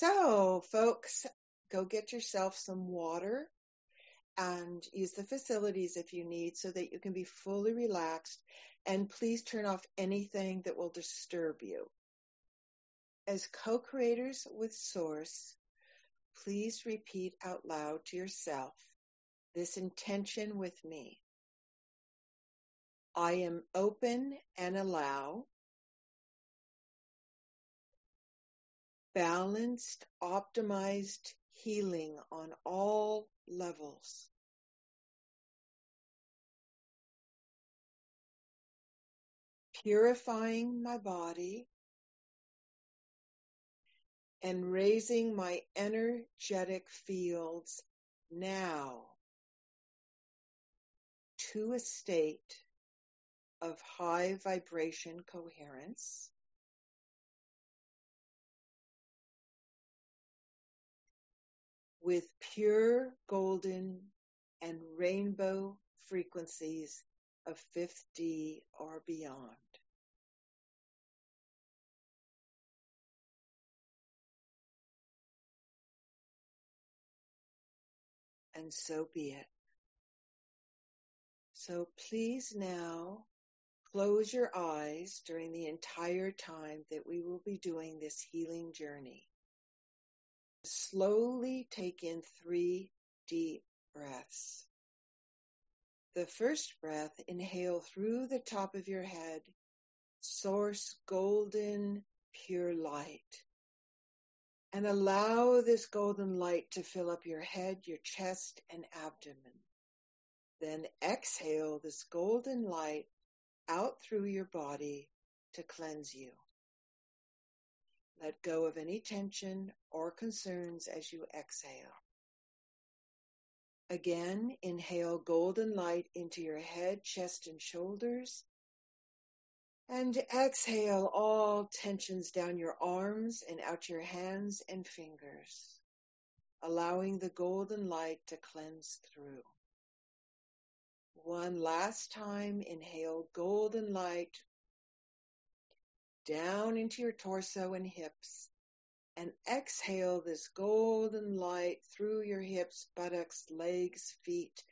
So, folks, go get yourself some water and use the facilities if you need so that you can be fully relaxed. And please turn off anything that will disturb you. As co creators with Source, please repeat out loud to yourself this intention with me. I am open and allow balanced, optimized healing on all levels. Purifying my body and raising my energetic fields now to a state of high vibration coherence. With pure golden and rainbow frequencies of 5D or beyond. And so be it. So please now close your eyes during the entire time that we will be doing this healing journey. Slowly take in three deep breaths. The first breath, inhale through the top of your head, source golden pure light. And allow this golden light to fill up your head, your chest, and abdomen. Then exhale this golden light out through your body to cleanse you. Let go of any tension or concerns as you exhale. Again, inhale golden light into your head, chest, and shoulders. And exhale all tensions down your arms and out your hands and fingers, allowing the golden light to cleanse through. One last time, inhale golden light down into your torso and hips. And exhale this golden light through your hips, buttocks, legs, feet,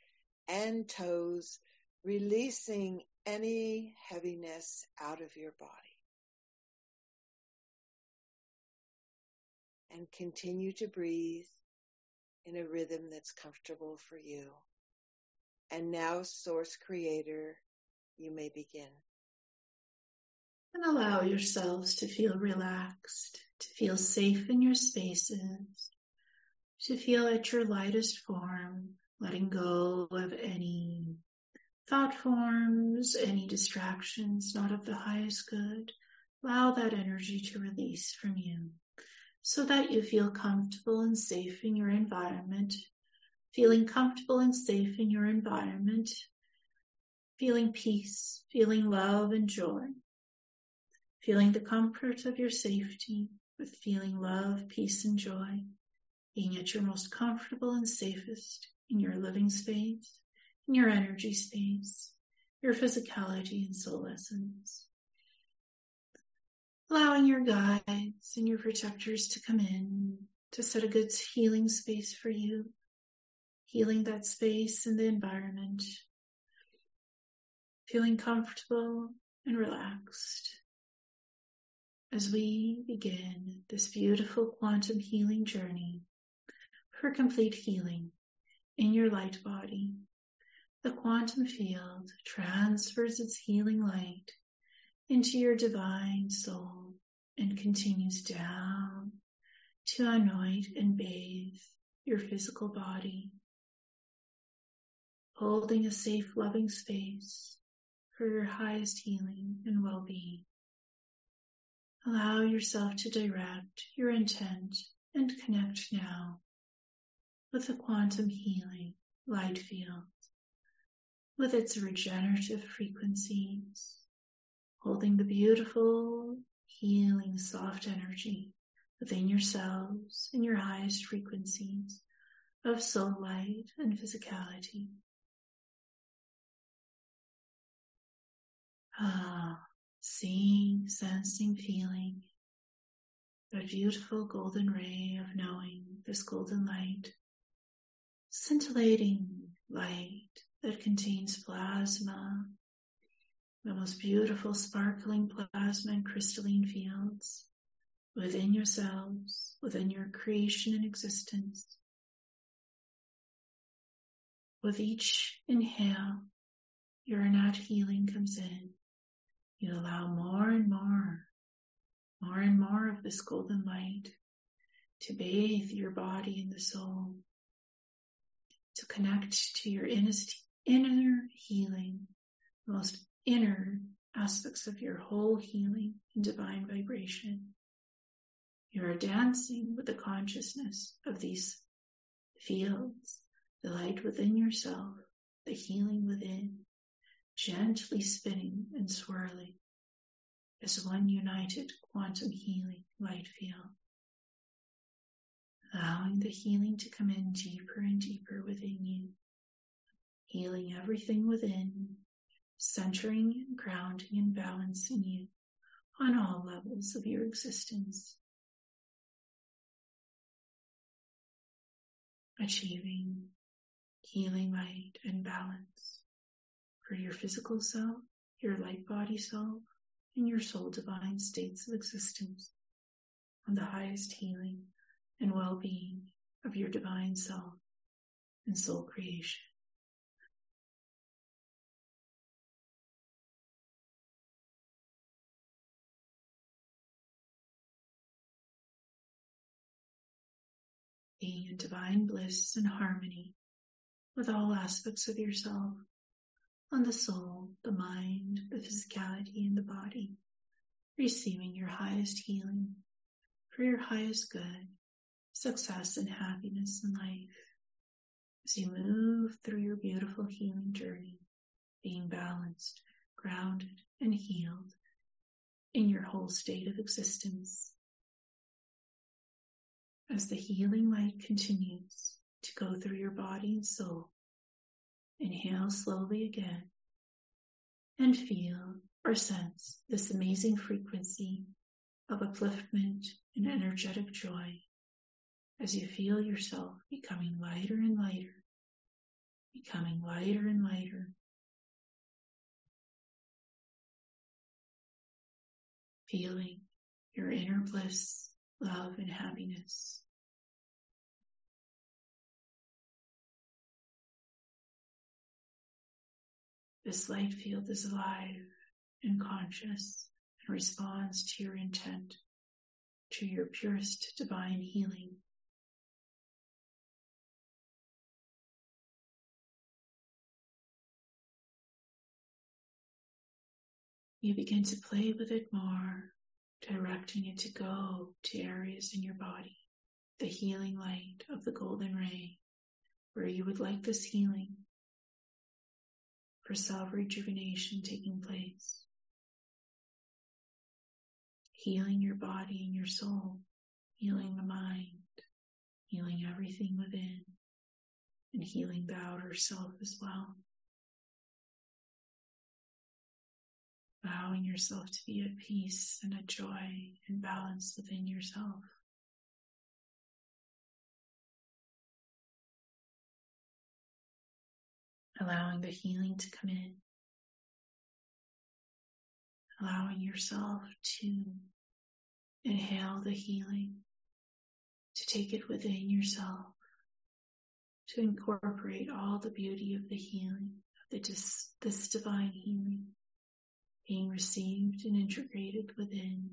and toes, releasing any heaviness out of your body. And continue to breathe in a rhythm that's comfortable for you. And now, Source Creator, you may begin. And allow yourselves to feel relaxed, to feel safe in your spaces, to feel at your lightest form, letting go of any thought forms, any distractions not of the highest good. Allow that energy to release from you so that you feel comfortable and safe in your environment. Feeling comfortable and safe in your environment, feeling peace, feeling love and joy, feeling the comfort of your safety with feeling love, peace, and joy, being at your most comfortable and safest in your living space, in your energy space, your physicality and soul essence. Allowing your guides and your protectors to come in to set a good healing space for you healing that space and the environment, feeling comfortable and relaxed as we begin this beautiful quantum healing journey for complete healing in your light body. The quantum field transfers its healing light into your divine soul and continues down to anoint and bathe your physical body holding a safe, loving space for your highest healing and well-being. Allow yourself to direct your intent and connect now with the quantum healing light field with its regenerative frequencies, holding the beautiful, healing, soft energy within yourselves in your highest frequencies of soul light and physicality. Ah, seeing, sensing, feeling that beautiful golden ray of knowing, this golden light, scintillating light that contains plasma, the most beautiful sparkling plasma and crystalline fields within yourselves, within your creation and existence. With each inhale, your innate healing comes in. You allow more and more, more and more of this golden light to bathe your body and the soul, to connect to your inner healing, the most inner aspects of your whole healing and divine vibration. You are dancing with the consciousness of these fields, the light within yourself, the healing within, gently spinning and swirling as one united quantum healing light field. Allowing the healing to come in deeper and deeper within you, healing everything within, centering and grounding and balancing you on all levels of your existence. Achieving healing light and balance for your physical self, your light body self, and your soul divine states of existence on the highest healing and well-being of your divine self and soul creation. Being in divine bliss and harmony with all aspects of yourself, on the soul, the mind, the physicality, and the body, receiving your highest healing for your highest good, success and happiness in life. As you move through your beautiful healing journey, being balanced, grounded, and healed in your whole state of existence as the healing light continues to go through your body and soul. Inhale slowly again and feel or sense this amazing frequency of upliftment and energetic joy as you feel yourself becoming lighter and lighter, becoming lighter and lighter. Feeling your inner bliss love and happiness. This light field is alive and conscious and responds to your intent, to your purest divine healing. You begin to play with it more directing it to go to areas in your body, the healing light of the golden ray, where you would like this healing for self rejuvenation taking place. Healing your body and your soul, healing the mind, healing everything within, and healing the outer self as well. allowing yourself to be at peace and at joy and balance within yourself. Allowing the healing to come in. Allowing yourself to inhale the healing, to take it within yourself, to incorporate all the beauty of the healing, of the, this divine healing being received and integrated within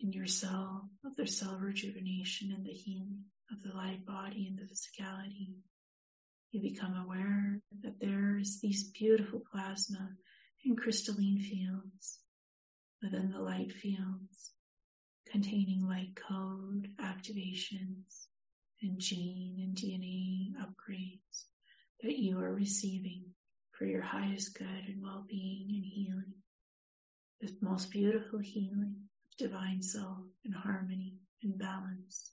in your cell of the cell rejuvenation and the healing of the light body and the physicality. You become aware that there's these beautiful plasma and crystalline fields within the light fields containing light code activations and gene and DNA upgrades that you are receiving for your highest good and well-being and healing. The most beautiful healing of divine soul and harmony and balance.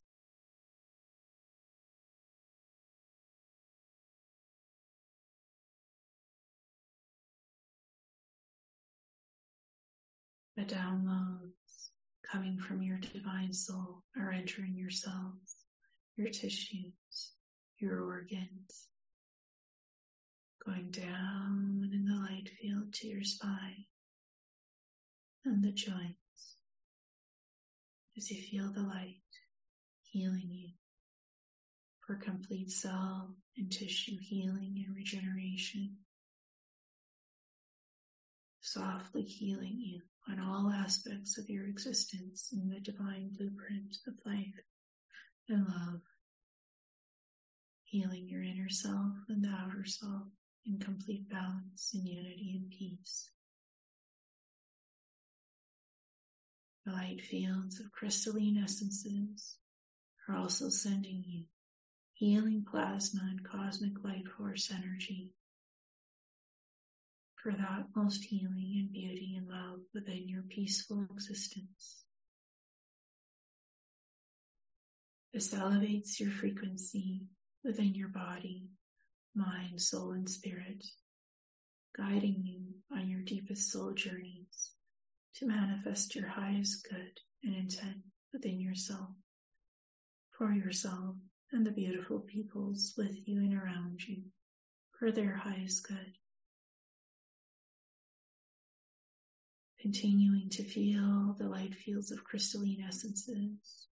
A download coming from your divine soul are entering your cells, your tissues, your organs, going down in the light field to your spine and the joints as you feel the light healing you for complete cell and tissue healing and regeneration, softly healing you on all aspects of your existence in the divine blueprint of life and love, healing your inner self and the outer self in complete balance and unity and peace. The light fields of crystalline essences are also sending you healing plasma and cosmic light force energy for that most healing and beauty and love within your peaceful existence. This elevates your frequency within your body, mind, soul, and spirit, guiding you on your deepest soul journeys to manifest your highest good and intent within yourself, for yourself, and the beautiful peoples with you and around you for their highest good. Continuing to feel the light fields of crystalline essences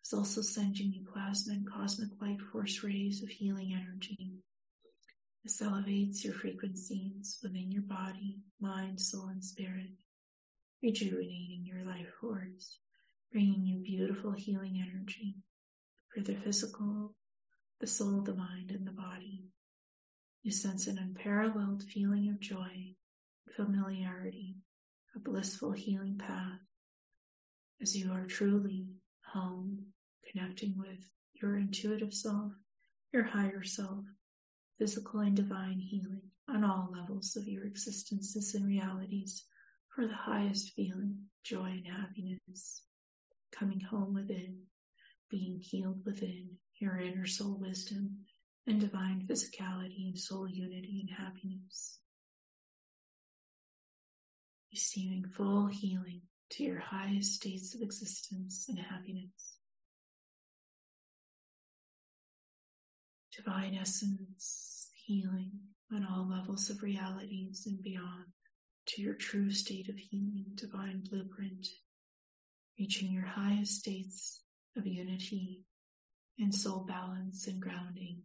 It's also sending you plasma and cosmic light force rays of healing energy. This elevates your frequencies within your body, mind, soul, and spirit, rejuvenating your life force, bringing you beautiful healing energy for the physical, the soul, the mind, and the body. You sense an unparalleled feeling of joy, familiarity, a blissful healing path as you are truly home, connecting with your intuitive self, your higher self, physical and divine healing on all levels of your existences and realities for the highest feeling, joy and happiness, coming home within being healed within your inner soul wisdom and divine physicality and soul unity and happiness. Receiving full healing to your highest states of existence and happiness. Divine essence, healing on all levels of realities and beyond to your true state of healing, divine blueprint, reaching your highest states of unity and soul balance and grounding.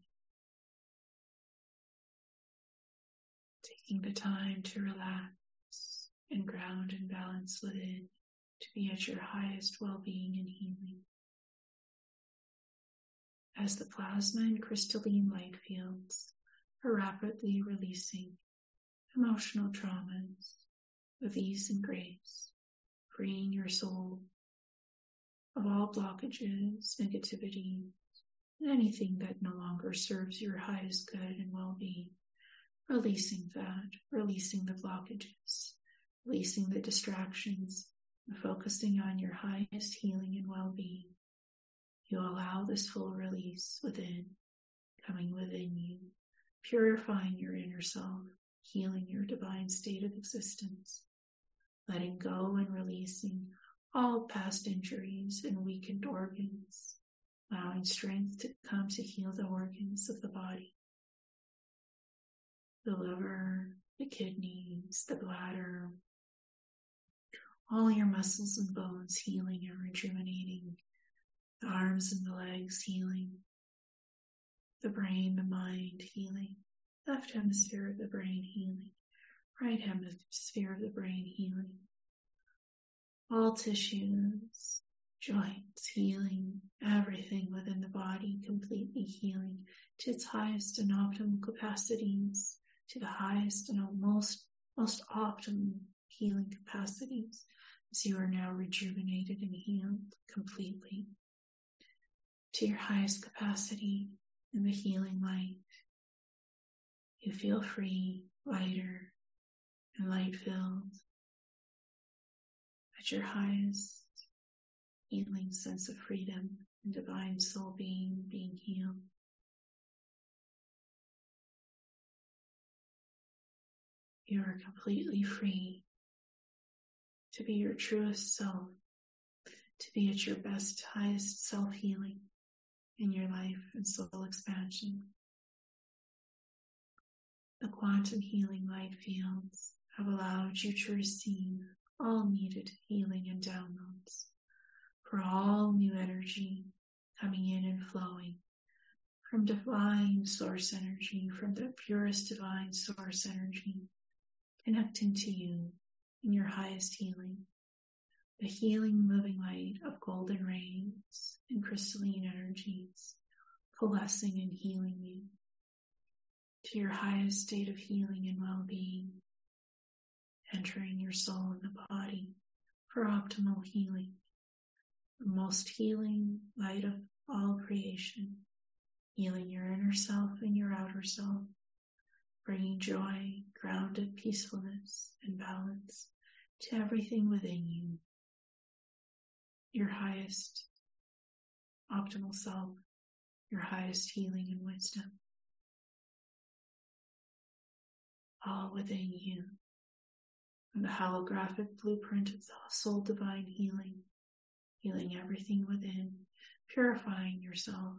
Taking the time to relax and ground and balance within to be at your highest well-being and healing. As the plasma and crystalline light fields are rapidly releasing emotional traumas with ease and grace, freeing your soul of all blockages, negativity, and anything that no longer serves your highest good and well-being. Releasing that, releasing the blockages, releasing the distractions, and focusing on your highest healing and well-being. You allow this full release within, coming within you, purifying your inner self, healing your divine state of existence, letting go and releasing all past injuries and weakened organs, allowing strength to come to heal the organs of the body. The liver, the kidneys, the bladder, all your muscles and bones healing and rejuvenating, the arms and the legs healing, the brain, the mind healing, left hemisphere of the brain healing, right hemisphere of the brain healing, all tissues, joints healing, everything within the body completely healing to its highest and optimal capacities, to the highest and most, most optimum healing capacities as you are now rejuvenated and healed completely to your highest capacity in the healing light. You feel free, lighter, and light filled at your highest healing sense of freedom and divine soul being being healed. You are completely free to be your truest self to be at your best, highest self healing in your life and soul expansion. The quantum healing light fields have allowed you to receive all needed healing and downloads for all new energy coming in and flowing from divine source energy, from the purest divine source energy, connecting to you in your highest healing. The healing moving light of golden rays and crystalline energies coalescing and healing you to your highest state of healing and well-being, entering your soul and the body for optimal healing, the most healing light of all creation, healing your inner self and your outer self, bringing joy, grounded peacefulness and balance to everything within you, your highest optimal self, your highest healing and wisdom. all within you. And the holographic blueprint of soul divine healing, healing everything within, purifying yourself,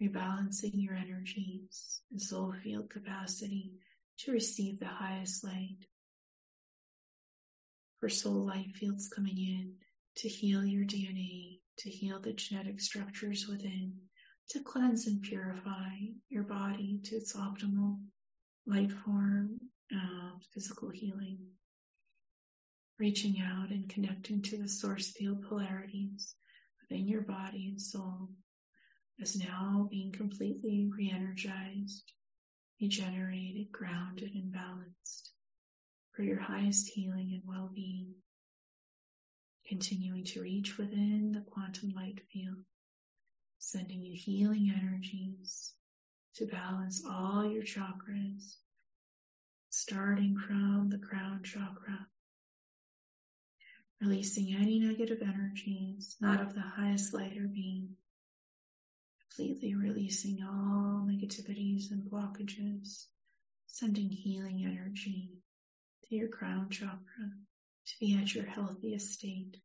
rebalancing your energies and soul field capacity to receive the highest light. For soul light fields coming in to heal your DNA, to heal the genetic structures within, to cleanse and purify your body to its optimal light form, uh, physical healing, reaching out and connecting to the source field polarities within your body and soul is now being completely re-energized, regenerated, grounded, and balanced for your highest healing and well-being. Continuing to reach within the quantum light field, sending you healing energies to balance all your chakras, starting from the crown chakra, releasing any negative energies, not of the highest light or being, completely releasing all negativities and blockages, sending healing energy to your crown chakra to be at your healthiest state,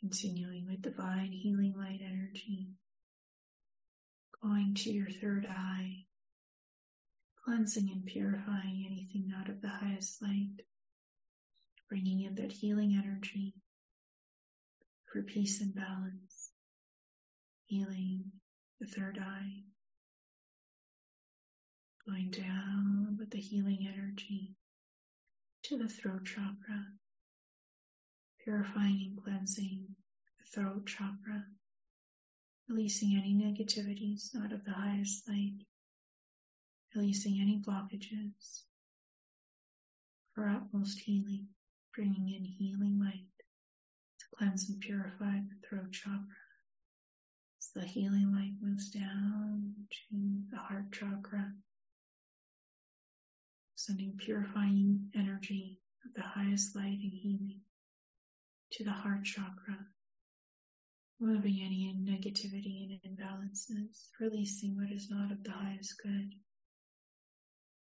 continuing with divine healing light energy going to your third eye, cleansing and purifying anything not of the highest light, bringing in that healing energy for peace and balance, healing the third eye, going down with the healing energy to the throat chakra, purifying and cleansing the throat chakra, releasing any negativities not of the highest light, releasing any blockages. For utmost healing, bringing in healing light to cleanse and purify the throat chakra. The healing light moves down to the heart chakra, sending purifying energy of the highest light and healing to the heart chakra, removing any negativity and imbalances, releasing what is not of the highest good,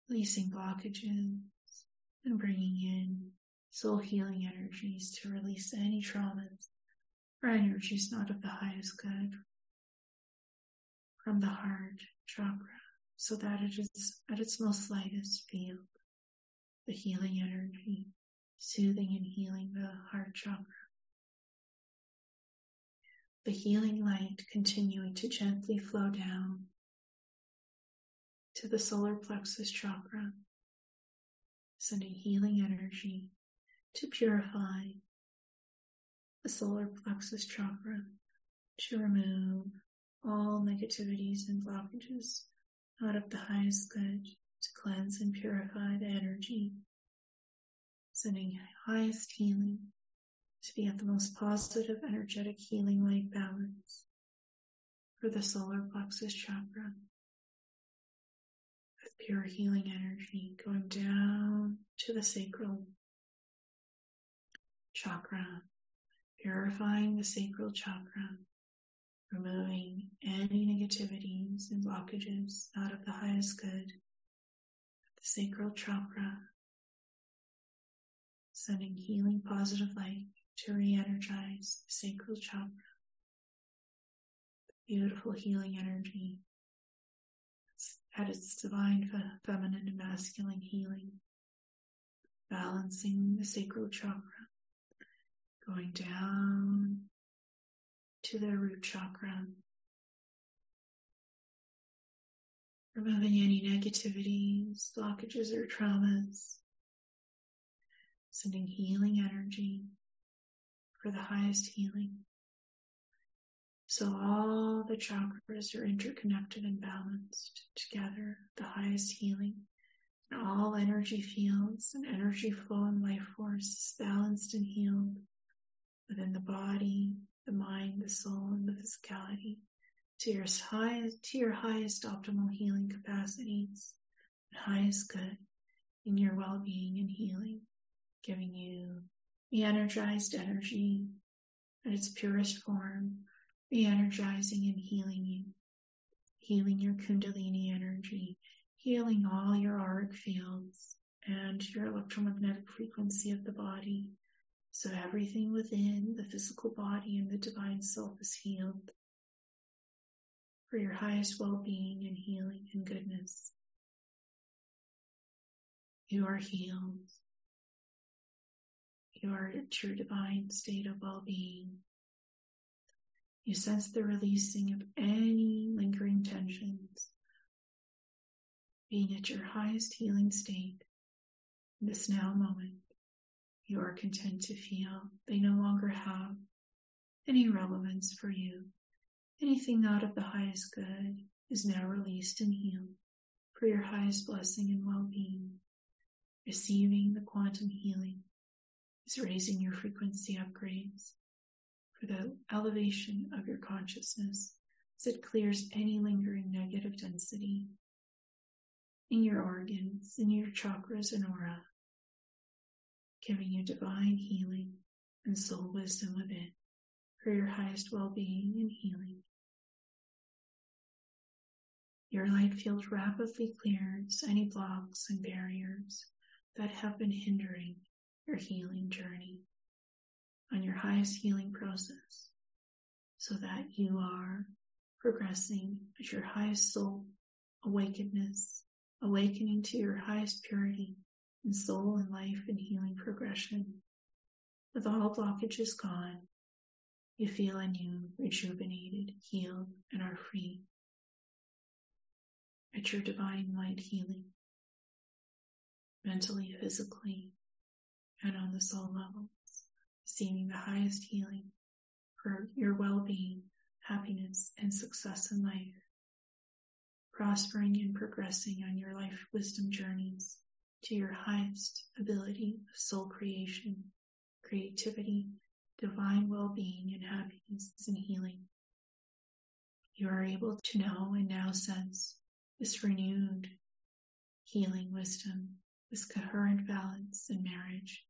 releasing blockages, and bringing in soul healing energies to release any traumas or energies not of the highest good from the heart chakra so that it is at its most lightest field, the healing energy, soothing and healing the heart chakra. The healing light continuing to gently flow down to the solar plexus chakra, sending healing energy to purify the solar plexus chakra, to remove all negativities and blockages out of the highest good, to cleanse and purify the energy, sending highest healing to be at the most positive, energetic, healing light balance for the solar plexus chakra. With pure healing energy going down to the sacral chakra, purifying the sacral chakra, removing any negativities and blockages out of the highest good, the sacral chakra, sending healing positive light to re-energize the sacral chakra. the Beautiful healing energy. At its divine feminine and masculine healing, balancing the sacral chakra, going down to the root chakra, removing any negativities, blockages, or traumas, sending healing energy for the highest healing. So all the chakras are interconnected and balanced together, the highest healing. And all energy fields and energy flow and life force is balanced and healed within the body, the mind, the soul, and the physicality to your highest, to your highest optimal healing capacities and highest good in your well-being and healing, giving you the energized energy at its purest form re-energizing and healing you, healing your kundalini energy, healing all your auric fields and your electromagnetic frequency of the body. So everything within the physical body and the divine self is healed for your highest well-being and healing and goodness. You are healed. You are at your divine state of well-being. You sense the releasing of any lingering tensions. Being at your highest healing state in this now moment, you are content to feel they no longer have any relevance for you. Anything not of the highest good is now released and healed for your highest blessing and well-being. Receiving the quantum healing is raising your frequency upgrades for the elevation of your consciousness as it clears any lingering negative density in your organs, in your chakras and aura, giving you divine healing and soul wisdom within for your highest well-being and healing. Your light field rapidly clears any blocks and barriers that have been hindering your healing journey on your highest healing process so that you are progressing at your highest soul awakenedness, awakening to your highest purity in soul and life and healing progression. With all blockages gone, you feel anew, rejuvenated, healed, and are free. At your divine light healing, mentally, physically, and on the soul level receiving the highest healing for your well-being, happiness, and success in life, prospering and progressing on your life wisdom journeys to your highest ability of soul creation, creativity, divine well-being, and happiness and healing. You are able to know and now sense this renewed healing wisdom, this coherent balance and marriage,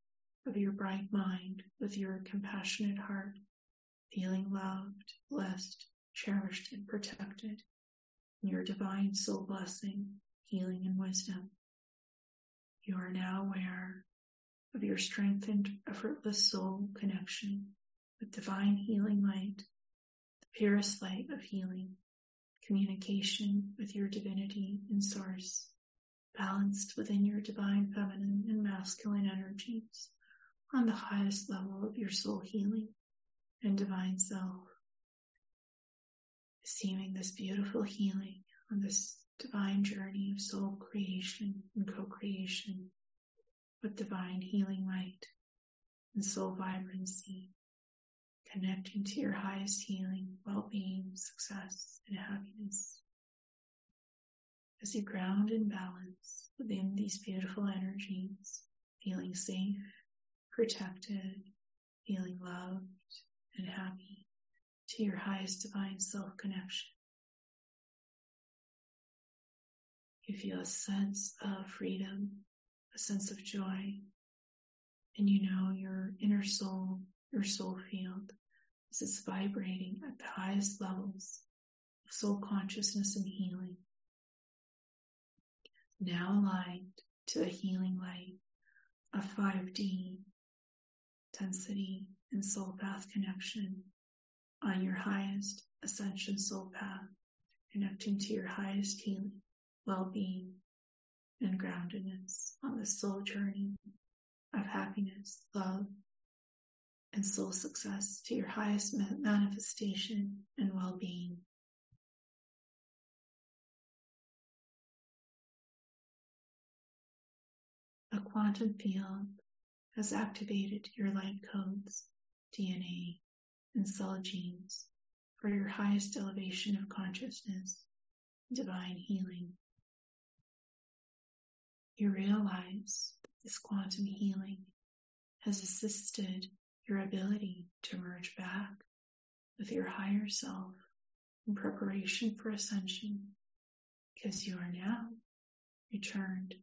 of your bright mind with your compassionate heart, feeling loved, blessed, cherished, and protected in your divine soul blessing, healing, and wisdom. You are now aware of your strengthened, effortless soul connection with divine healing light, the purest light of healing, communication with your divinity and source, balanced within your divine feminine and masculine energies on the highest level of your soul healing and divine self. Receiving this beautiful healing on this divine journey of soul creation and co-creation with divine healing light and soul vibrancy, connecting to your highest healing, well-being, success, and happiness. As you ground and balance within these beautiful energies, feeling safe protected, feeling loved and happy to your highest divine self connection. You feel a sense of freedom, a sense of joy, and you know your inner soul, your soul field, is vibrating at the highest levels of soul consciousness and healing. Now aligned to the healing light of 5D density, and soul path connection on your highest ascension soul path, connecting to your highest healing, well-being, and groundedness on the soul journey of happiness, love, and soul success to your highest manifestation and well-being. A quantum field has activated your light codes, DNA, and cell genes for your highest elevation of consciousness, divine healing. You realize that this quantum healing has assisted your ability to merge back with your higher self in preparation for ascension because you are now returned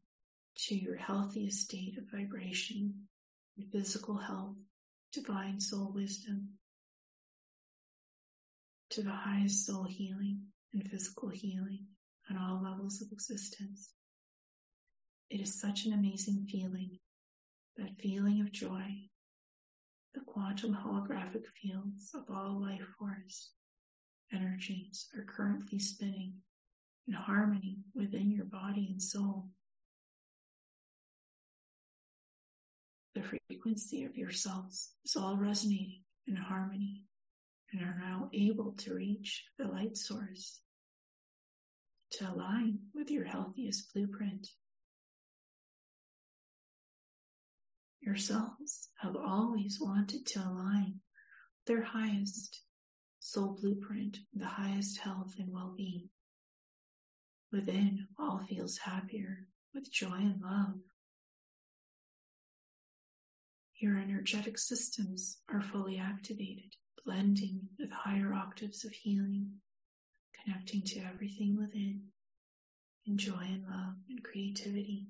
to your healthiest state of vibration your physical health, divine soul wisdom, to the highest soul healing and physical healing on all levels of existence. It is such an amazing feeling, that feeling of joy. The quantum holographic fields of all life force energies are currently spinning in harmony within your body and soul. the frequency of your cells is all resonating in harmony and are now able to reach the light source to align with your healthiest blueprint. Your cells have always wanted to align their highest soul blueprint, the highest health and well-being. Within all feels happier with joy and love your energetic systems are fully activated, blending with higher octaves of healing, connecting to everything within in joy and love and creativity.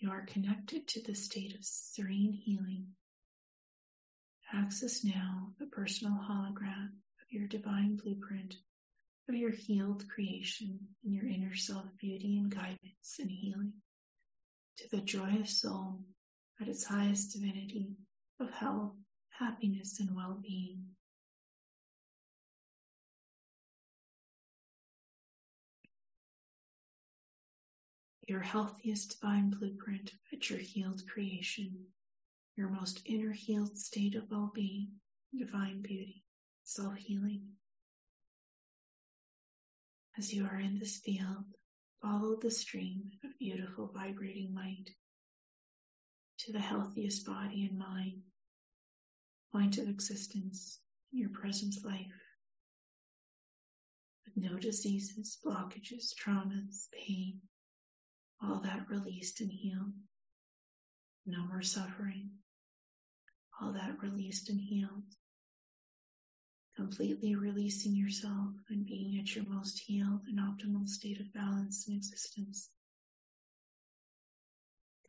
You are connected to the state of serene healing. Access now the personal hologram of your divine blueprint of your healed creation and your inner self beauty and guidance and healing to the joy of soul at its highest divinity of health, happiness, and well-being. Your healthiest divine blueprint at your healed creation, your most inner healed state of well-being, divine beauty, self-healing. As you are in this field, follow the stream of beautiful vibrating light to the healthiest body and mind, point of existence in your present life, with no diseases, blockages, traumas, pain, all that released and healed. No more suffering, all that released and healed. Completely releasing yourself and being at your most healed and optimal state of balance and existence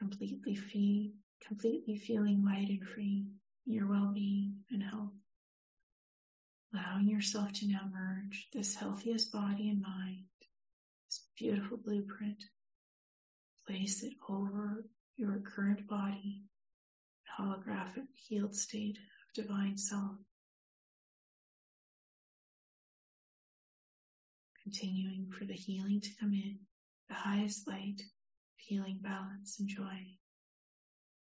completely free, completely feeling light and free in your well-being and health. Allowing yourself to now merge this healthiest body and mind, this beautiful blueprint, place it over your current body, holographic healed state of divine self. Continuing for the healing to come in, the highest light healing balance and joy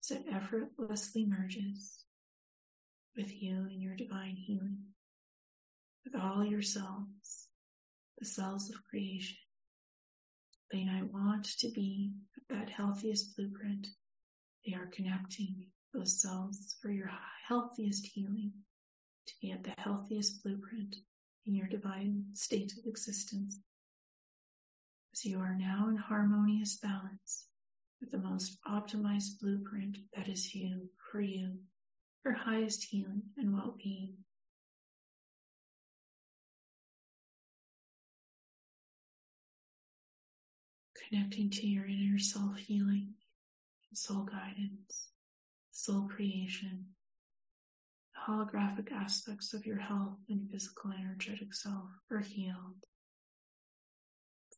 as it effortlessly merges with you and your divine healing, with all your the cells of creation. They I want to be that healthiest blueprint. They are connecting those cells for your healthiest healing, to be at the healthiest blueprint in your divine state of existence as you are now in harmonious balance with the most optimized blueprint that is you, for you, for highest healing and well-being. Connecting to your inner self healing, soul guidance, soul creation, the holographic aspects of your health and physical energetic self are healed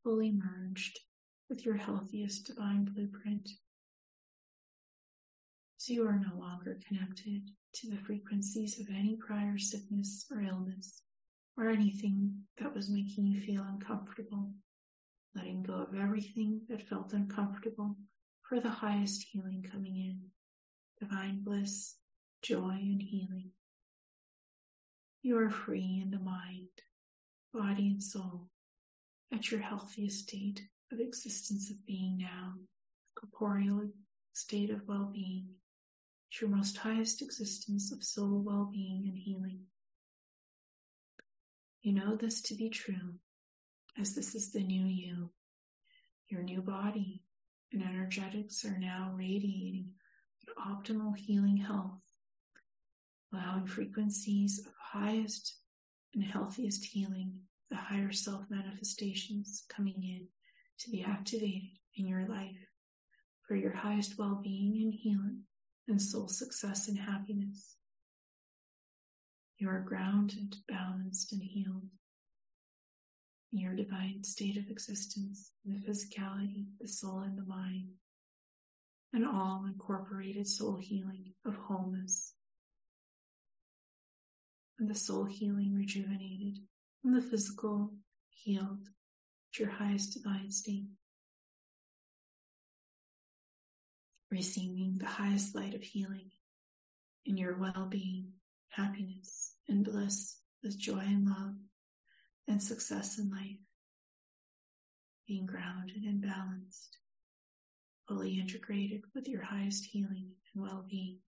fully merged with your healthiest divine blueprint. So you are no longer connected to the frequencies of any prior sickness or illness or anything that was making you feel uncomfortable, letting go of everything that felt uncomfortable for the highest healing coming in, divine bliss, joy, and healing. You are free in the mind, body, and soul at your healthiest state of existence of being now, corporeal state of well-being, your most highest existence of soul well-being and healing. You know this to be true, as this is the new you. Your new body and energetics are now radiating optimal healing health, allowing frequencies of highest and healthiest healing, the higher self manifestations coming in to be activated in your life for your highest well-being and healing and soul success and happiness. You are grounded, balanced, and healed your divine state of existence, the physicality, the soul, and the mind, and all incorporated soul healing of wholeness, and the soul healing rejuvenated, and the physical healed at your highest divine state. Receiving the highest light of healing in your well-being, happiness, and bliss with joy and love and success in life. Being grounded and balanced, fully integrated with your highest healing and well-being.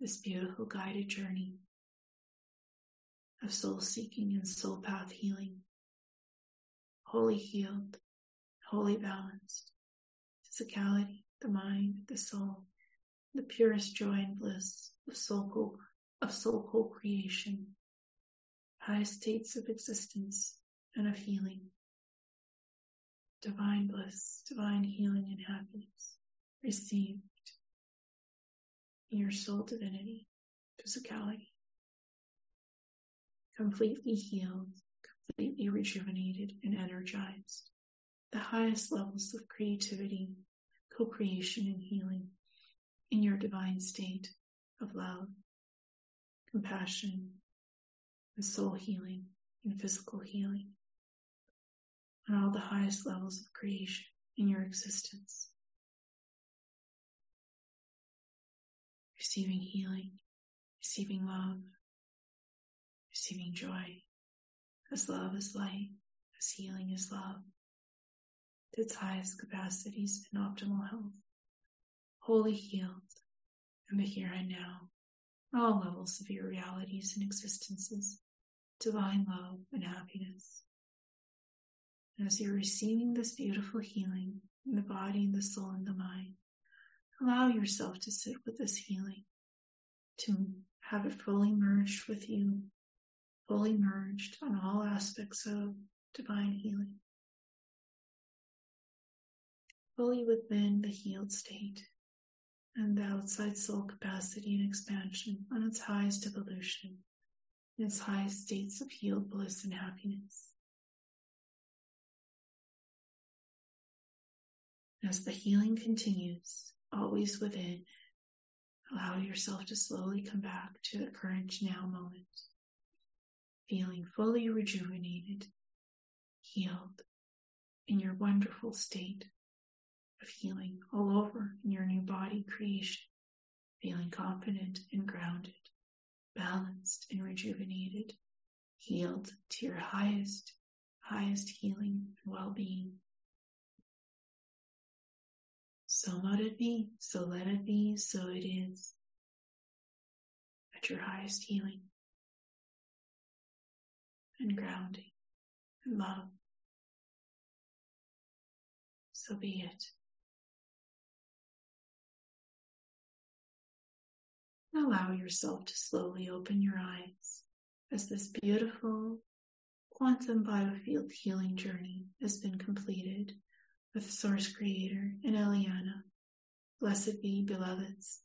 This beautiful guided journey of soul seeking and soul path healing. Wholly healed, wholly balanced. Physicality, the mind, the soul, the purest joy and bliss of soul of soul co-creation, high states of existence and of healing, divine bliss, divine healing and happiness received in your soul divinity, physicality, completely healed, completely rejuvenated and energized, the highest levels of creativity, co-creation and healing in your divine state of love, compassion, and soul healing and physical healing on all the highest levels of creation in your existence. Receiving healing, receiving love, receiving joy, as love is light, as healing is love, to its highest capacities and optimal health, wholly healed in the here and now, all levels of your realities and existences, divine love and happiness. And as you're receiving this beautiful healing in the body and the soul and the mind, allow yourself to sit with this healing, to have it fully merged with you, fully merged on all aspects of divine healing, fully within the healed state and the outside soul capacity and expansion on its highest evolution, in its highest states of healed bliss and happiness. As the healing continues, always within, allow yourself to slowly come back to the current now moment, feeling fully rejuvenated, healed, in your wonderful state of healing all over in your new body creation, feeling confident and grounded, balanced and rejuvenated, healed to your highest, highest healing and well-being. So let it be, so let it be, so it is. At your highest healing and grounding and love. So be it. Allow yourself to slowly open your eyes as this beautiful quantum biofield healing journey has been completed with Source Creator and Ileana. Blessed be, beloveds.